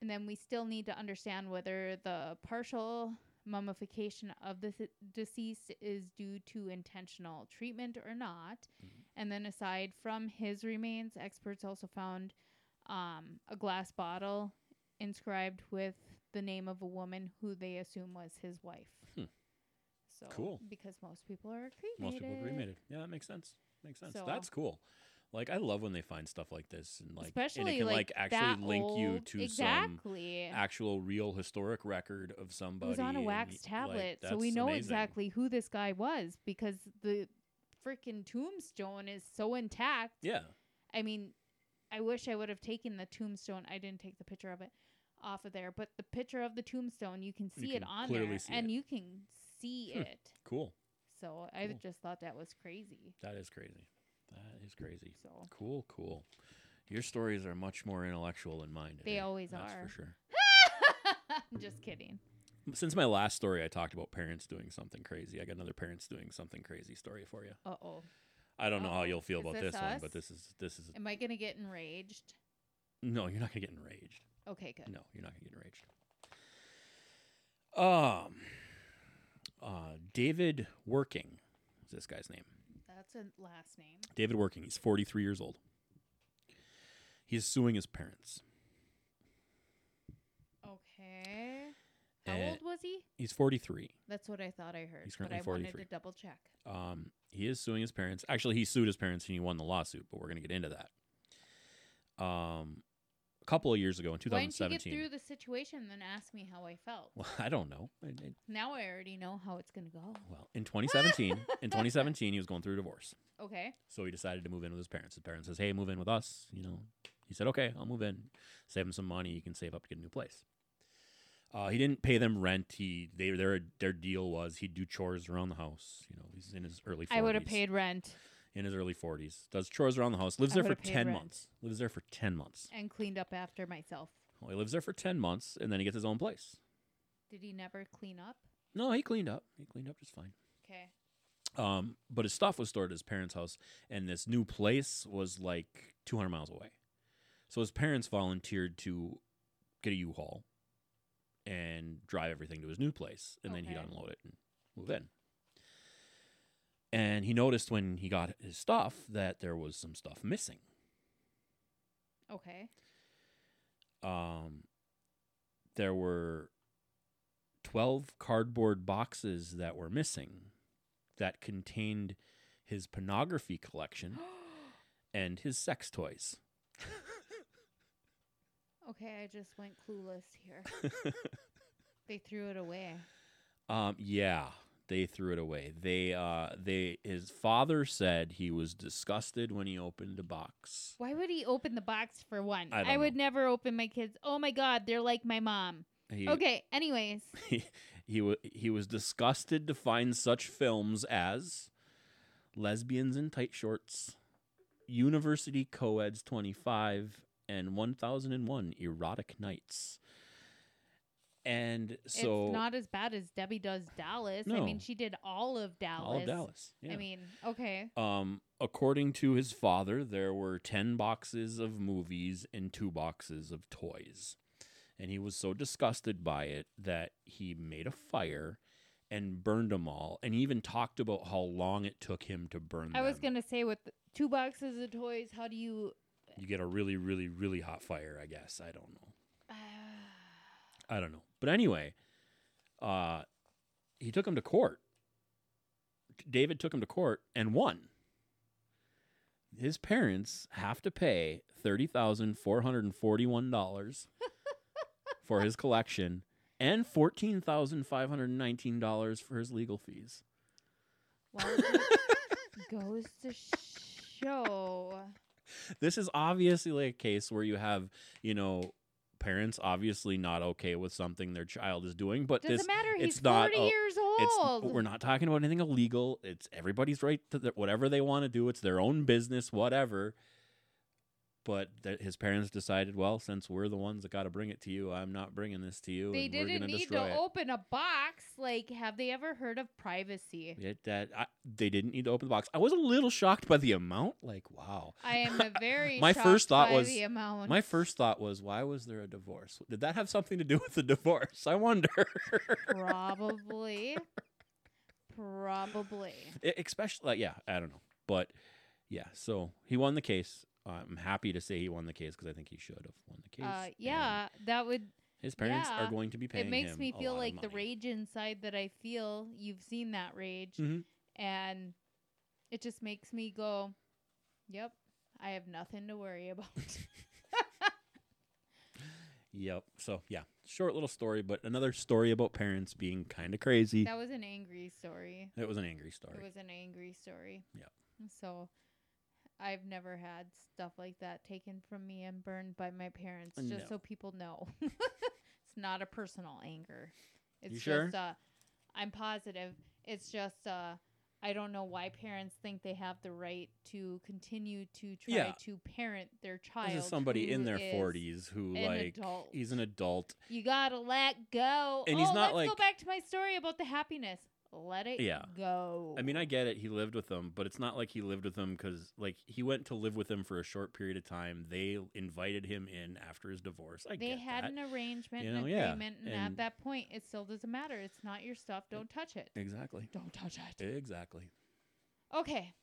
and then we still need to understand whether the partial mummification of the th- deceased is due to intentional treatment or not. Mhm. And then, aside from his remains, experts also found um, a glass bottle inscribed with the name of a woman who they assume was his wife. Hmm. So Cool. because most people are cremated. Most people cremated. Yeah, that makes sense. Makes sense. So- That's cool. Like I love when they find stuff like this and like Especially and it can like, like, actually link you old- to some actual real historic record of somebody. was on a wax tablet, like, so we know amazing. exactly who this guy was because the freaking tombstone is so intact. Yeah. I mean, I wish I would have taken the tombstone. I didn't take the picture of it off of there, but the picture of the tombstone, you can see it can on clearly there, see and it. you can see Hmm. it. Cool. So I Cool. just thought that was crazy. That is crazy. That is crazy. So Cool, cool. Your stories are much more intellectual than mine. They always that's are. for sure. I'm just kidding. Since my last story, I talked about parents doing something crazy. I got another parents doing something crazy story for you. Uh oh. I don't know how you'll feel Is about this this, one, but this is this is Am I gonna get enraged? no. You're not gonna get enraged. Okay, good. No, you're not gonna get enraged. Um, uh, David Working is this guy's name. That's a last name. David Working. He's 43 years old. He's suing his parents. Okay. How Uh, old was he? He's 43. That's what I thought I heard. He's but currently I wanted 43. to double check. Um, he is suing his parents. Actually, he sued his parents and he won the lawsuit, but we're going to get into that. Um, couple of years ago in Why didn't you 2017. get through the situation and then ask me how I felt? well, I don't know. Now I already know how it's gonna go. well, in 2017, in 2017, he was going through a divorce. Okay. So he decided to move in with his parents. His parents says, "Hey, move in with us." You know, he said, "Okay, I'll move in. Save him some money. You can save up to get a new place." Uh, he didn't pay them rent. He they their their deal was he'd do chores around the house. You know, he's in his early 40s. I would have paid rent in his early 40s. Does chores around the house. Lives I there for would've paid 10 rent. months. Lives there for 10 months. and cleaned up after myself. Well, he lives there for 10 months and then he gets his own place. Did he never clean up? No, he cleaned up. He cleaned up just fine. Okay. Um, but his stuff was stored at his parents' house, and this new place was like 200 miles away. So his parents volunteered to get a U-Haul and drive everything to his new place, and then he'd Okay. unload it and move in. And he noticed when he got his stuff that there was some stuff missing. Okay. Um, there were 12 cardboard boxes that were missing that contained his pornography collection and his sex toys. okay, I just went clueless here. they threw it away. Um, yeah, they threw it away. They, uh, they, his father said he was disgusted when he opened the box. Why would he open the box for one? I don't would never open my kids. Oh my god, they're like my mom. He, Okay, anyways. he he, wa he was disgusted to find such films as Lesbians in Tight Shorts, University Coeds 25, and 1001 Erotic Nights. And so it's not as bad as Debbie does Dallas. No. I mean, she did all of Dallas. all of Dallas. Yeah. I mean, okay. Um, according to his father, there were 10 boxes of movies and two boxes of toys. And he was so disgusted by it that he made a fire and burned them all. And he even talked about how long it took him to burn them I was gonna say with two boxes of toys, how do you? You get a really, really, really hot fire, I guess. I don't know. I don't know. But anyway, uh, he took him to court. David took him to court and won. His parents have to pay thirty thousand four hundred and forty-one dollars for his collection and fourteen thousand five hundred and nineteen dollars for his legal fees. well, goes to show. This is obviously like a case where you have, you know, parents obviously not okay with something their child is doing, but Doesn't this matter. He's it's not forty a- years It's old. we're not talking about anything illegal. It's everybody's right to the, whatever they want to do. It's their own business, whatever. But th- his parents decided, well, since we're the ones that got to bring it to you, I'm not bringing this to you. they didn't need to it. open a box. Like, have they ever heard of privacy? It, that I, they didn't need to open the box. I was a little shocked by the amount. Like, wow. I am a very My first thought by was- the amount. My first thought was, why was there a divorce? Did that have something to do with the divorce? I wonder. probably, probably. E- especially like yeah i don't know but yeah so he won the case i'm happy to say he won the case because i think he should have won the case Uh, and yeah, that would. his parents yeah, are going to be paying It makes me feel like the rage inside that I feel. You've seen that rage, Mhm. and it just makes me go, "Yep, I have nothing to worry about." yep so yeah short little story but another story about parents being kind of crazy that was an angry story. it was an angry story It was an angry story. Yep. So I've never had stuff like that taken from me and burned by my parents, just No. so people know. it's not a personal anger. It's You sure? just uh I'm positive. It's just uh I don't know why parents think they have the right to continue to try Yeah. to parent their child. this is somebody in their 40s who like adult. he's an adult You gotta let go. And oh, he's not let's go like- back to my story about the happiness. Let it Yeah. go. I mean, I get it. He lived with them, but it's not like he lived with them because, like, he went to live with them for a short period of time. They invited him in after his divorce. I they get had that. an arrangement, You an know, yeah, agreement, and, and- at that point, it still doesn't matter. It's not your stuff. Don't touch it. exactly. Don't touch it. Exactly. Okay,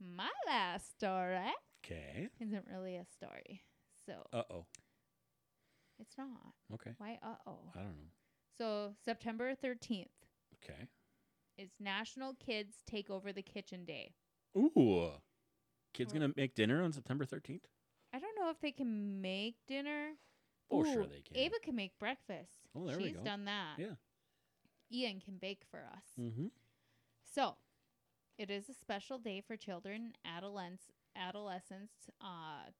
my last story Okay. isn't really a story, so Uh oh. it's not. Okay. Why? Uh oh. I don't know. So September thirteenth Okay. Is National Kids Take Over the Kitchen Day. Ooh. Kids gonna make dinner on September thirteenth? I don't know if they can make dinner. Oh, sure they can. Ava can make breakfast. Oh, there we She's go. done that. Yeah. Ian can bake for us. Mm-hmm. So, it is a special day for children, adolescents, adolescents uh,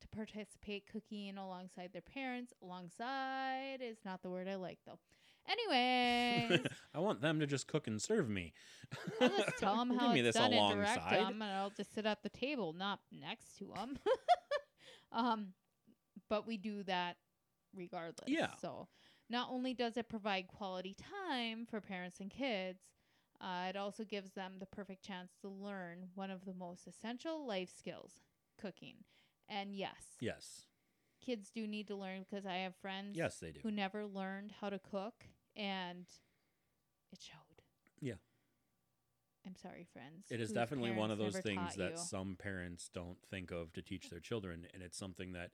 to participate cooking alongside their parents. Alongside is not the word I like though. Anyways, I want them to just cook and serve me. I'll just tell them Give how me it's this done and direct alongside. them, and I'll just sit at the table, not next to them. um, but we do that regardless. Yeah. So not only does it provide quality time for parents and kids, uh, it also gives them the perfect chance to learn one of the most essential life skills cooking. And yes, Yes. kids do need to learn because I have friends Yes, they do. who never learned how to cook and it showed. Yeah. I'm sorry, friends. It is definitely one of those things that you. some parents don't think of to teach their children, and it's something that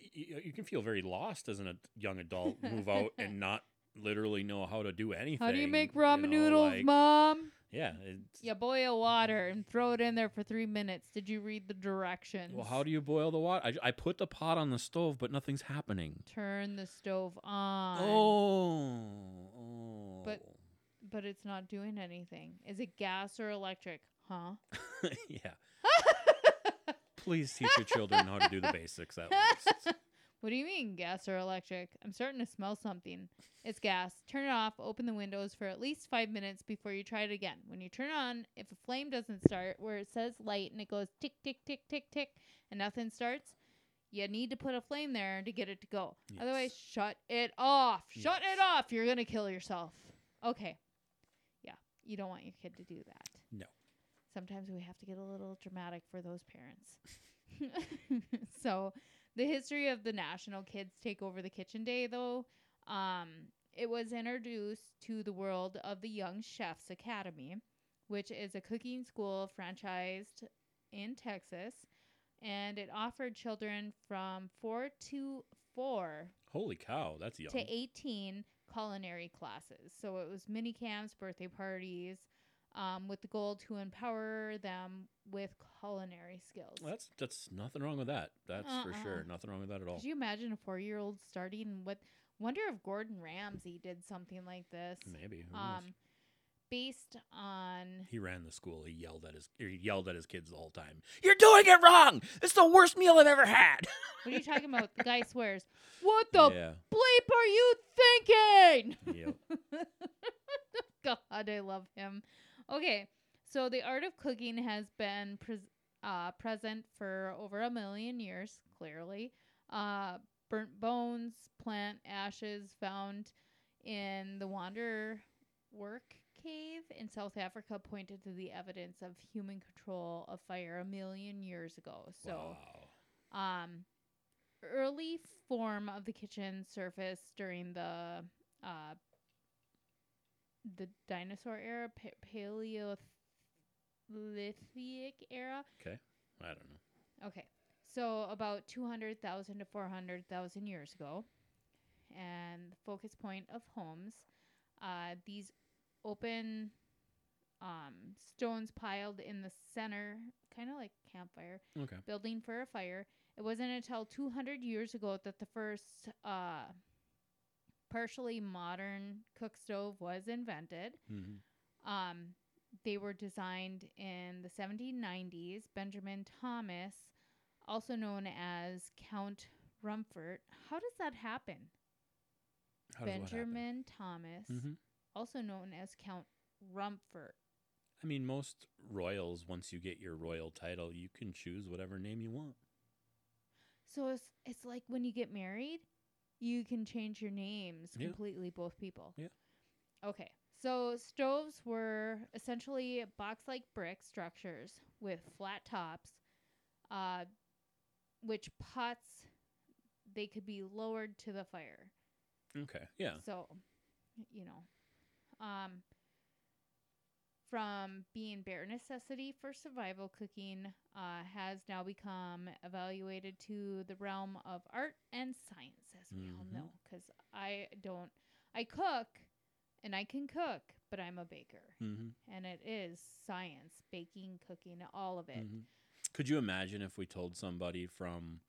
y- you can feel very lost as a young adult, move out and not literally know how to do anything. How do you make you ramen know, noodles, like- mom? Yeah. It's, You boil water and throw it in there for three minutes. Did you read the directions? Well, how do you boil the water? I, I put the pot on the stove, but nothing's happening. turn the stove on? Oh, oh. But- but it's not doing anything. Is it gas or electric? Huh? yeah. Please teach your children how to do the basics at least. What do you mean, gas or electric? I'm starting to smell something. It's gas. Turn it off. Open the windows for at least five minutes before you try it again. When you turn it on, if a flame doesn't start, where it says light and it goes tick, tick, tick, tick, tick, and nothing starts, you need to put a flame there to get it to go. Otherwise, shut it off. Shut Yes. it off. You're going to kill yourself. Okay. Yeah. You don't want your kid to do that. No. Sometimes we have to get a little dramatic for those parents. so, the history of the National Kids Take Over the Kitchen Day, though, um, it was introduced to the world of the Young Chefs Academy, which is a cooking school franchised in Texas, and it offered children from four to four Holy cow, that's young. to 18 culinary classes. So it was mini camps, birthday parties, um, with the goal to empower them with culinary skills. Well, that's that's nothing wrong with that. That's for Uh-uh. sure. Nothing wrong with that at all. Could you imagine a four year old starting what? Wonder if Gordon Ramsay did something like this. Maybe. Um, based on he ran the school. He yelled at his he yelled at his kids the whole time. You're doing it wrong. It's the worst meal I've ever had. what are you talking about? The guy swears. What the yeah. bleep are you thinking? Yep. God, I love him. Okay, so the art of cooking has been pres- uh, present for over a million years, clearly. Uh, burnt bones, plant ashes found in the Wander Work Cave in South Africa pointed to the evidence of human control of fire a million years ago. So, wow. um, early form of the kitchen surface during the uh, the dinosaur era, pa- Paleolithic era. Okay, I don't know. Okay, so about two hundred thousand to four hundred thousand years ago, and the focus point of homes. Uh, these open um, stones piled in the center, kind of like campfire, Okay. building for a fire. It wasn't until 200 years ago that the first uh, partially modern cook stove was invented. hmm Um, they were designed in the 1790s. Benjamin Thomas, also known as Count Rumford. How does that happen? How what happen? Benjamin Thomas, Mhm. also known as Count Rumford. I mean, most royals, once you get your royal title, you can choose whatever name you want. So it's it's like when you get married, you can change your names Yeah. completely, both people. Yeah. Okay. So stoves were essentially box-like brick structures with flat tops, uh, which pots they could be lowered to the fire. Okay. Yeah. So, you know, um, from being bare necessity for survival, cooking uh, has now become evaluated to the realm of art and science, as we all Mhm. know. Because I don't, I cook and I can cook, but I'm a baker, Mm-hmm. and it is science, baking, cooking, all of it. Mhm. Could you imagine if we told somebody from,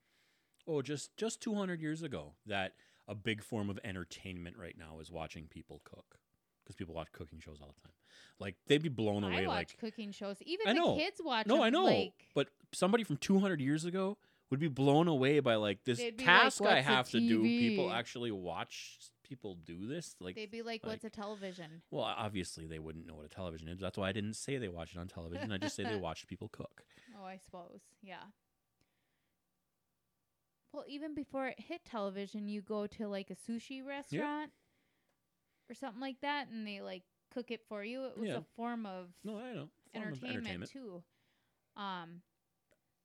oh, just just 200 years ago that a big form of entertainment right now is watching people cook? Because people watch cooking shows all the time. Like they'd be blown away. I watch like cooking shows. Even I the know. kids watch. no, them, I know, Like, but somebody from 200 years ago would be blown away by like this They'd like, task I have to do. People actually watch people do this. Like, they'd be like, "What's a television?" well, obviously they wouldn't know what a television is. That's why I didn't say they watched it on television. I just say they watched people cook. Oh, I suppose. Yeah. well, even before it hit television, you go to like a sushi restaurant or something like that, and they like cook it for you. It was Yeah. a form of No, I know. Form of entertainment, entertainment. too. Um,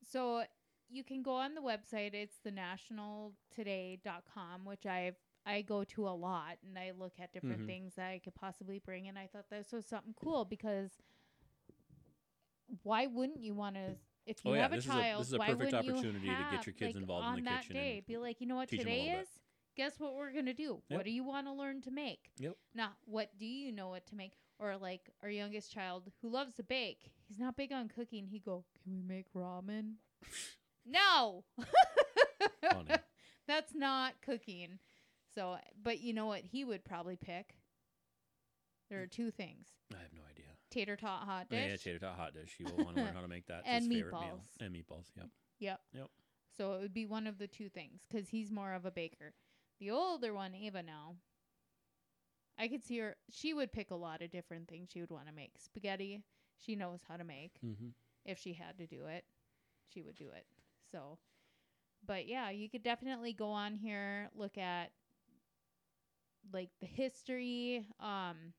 so you can go on the website. It's the nationaltoday.com, which I've I go to a lot, and I look at different Mhm. things that I could possibly bring. And I thought this was something cool because why wouldn't you want to? If you Oh, yeah, have a this is a- child, this is a perfect opportunity to get your kids like, involved in on the that kitchen day? Be like, you know what teach 'em a today is? Guess what we're gonna do? Yep. What do you want to learn to make? Yep. Not what do you know what to make? Or like our youngest child who loves to bake. He's not big on cooking. He go, can we make ramen? no. That's not cooking. So, but you know what he would probably pick? There are mm. two things: I have no idea. tater tot hot Oh, dish. Yeah, tater tot hot dish. He will want to learn how to make that. And his favorite meal. meatballs. And meatballs. Yep. Yep. Yep. So it would be one of the two things because he's more of a baker. The older one, Ava, now, I could see her. She would pick a lot of different things she would want to make. Spaghetti, she knows how to make. Mm-hmm. If she had to do it, she would do it. So, but yeah, you could definitely go on here, look at like the history. Um,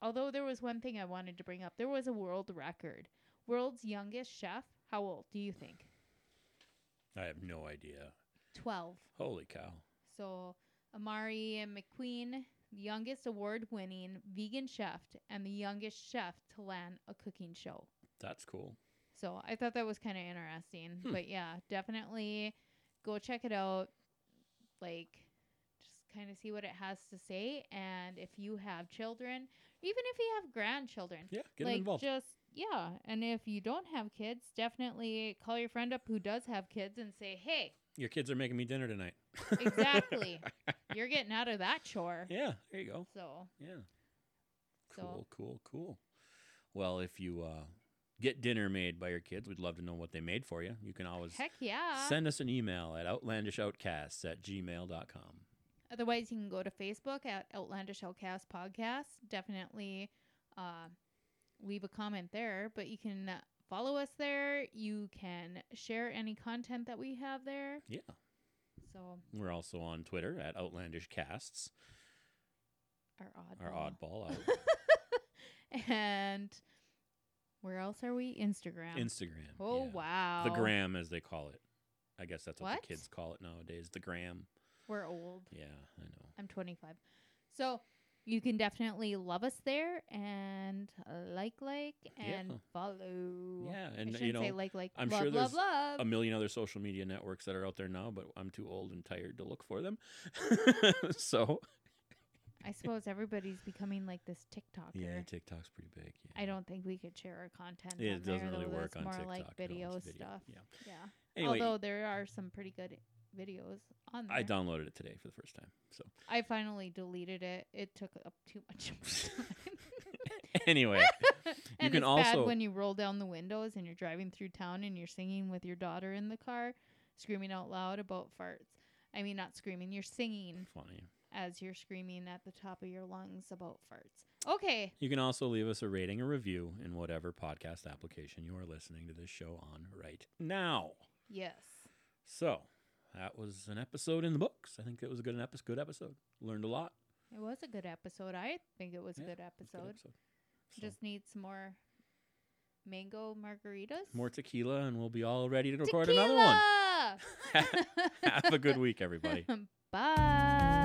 although there was one thing I wanted to bring up, there was a world record. World's youngest chef. How old do you think? I have no idea. 12. Holy cow. So, Omari McQueen, the youngest award winning vegan chef and the youngest chef to land a cooking show. That's cool. So, I thought that was kind of interesting. Hmm. But yeah, definitely go check it out. Like, just kind of see what it has to say. And if you have children, even if you have grandchildren, Yeah, get like involved. just yeah and if you don't have kids definitely call your friend up who does have kids and say hey Your kids are making me dinner tonight. Exactly. you're getting out of that chore yeah, there you go. so Yeah. So- Cool, cool, cool. Well, if you uh, get dinner made by your kids, we'd love to know what they made for you. You can always heck yeah send us an email at outlandishoutcasts at gmail.com. otherwise you can go to facebook at outlandish outcast podcast definitely uh, leave a comment there but you can follow us there you can share any content that we have there Yeah. So We're also on Twitter at Outlandish Casts, our odd our oddball out. and where else are we instagram Instagram. Oh yeah. wow. The gram, as they call it. I guess that's what, What? the kids call it nowadays. The gram. We're old. Yeah, I know. I'm 25. So you can definitely love us there and like like and Yeah. follow. Yeah, and you know, say like like I'm love sure love there's love. a million other social media networks that are out there now, but I'm too old and tired to look for them. so I suppose everybody's becoming like this TikTok. yeah, TikTok's pretty big. Yeah. I don't think we could share our content. Yeah, it doesn't there, really work on more TikTok. like no, video stuff. Yeah. Yeah. Anyway, Although there are some pretty good videos on there. I downloaded it today for the first time. So I finally deleted it. It took up too much time. anyway, and can it's also- bad when you roll down the windows and you're driving through town and you're singing with your daughter in the car, screaming out loud about farts. I mean, not screaming, you're singing funny. as you're screaming at the top of your lungs about farts. Okay. You can also leave us a rating or review in whatever podcast application you are listening to this show on right now. Yes. So that was an episode in the books. I think it was a good episode. Good episode. Learned a lot. It was a good episode. I think it was a Yeah, good episode. good episode. So, Just need some more mango margaritas. more tequila, and we'll be all ready to record another one. Have a good week, everybody. Bye.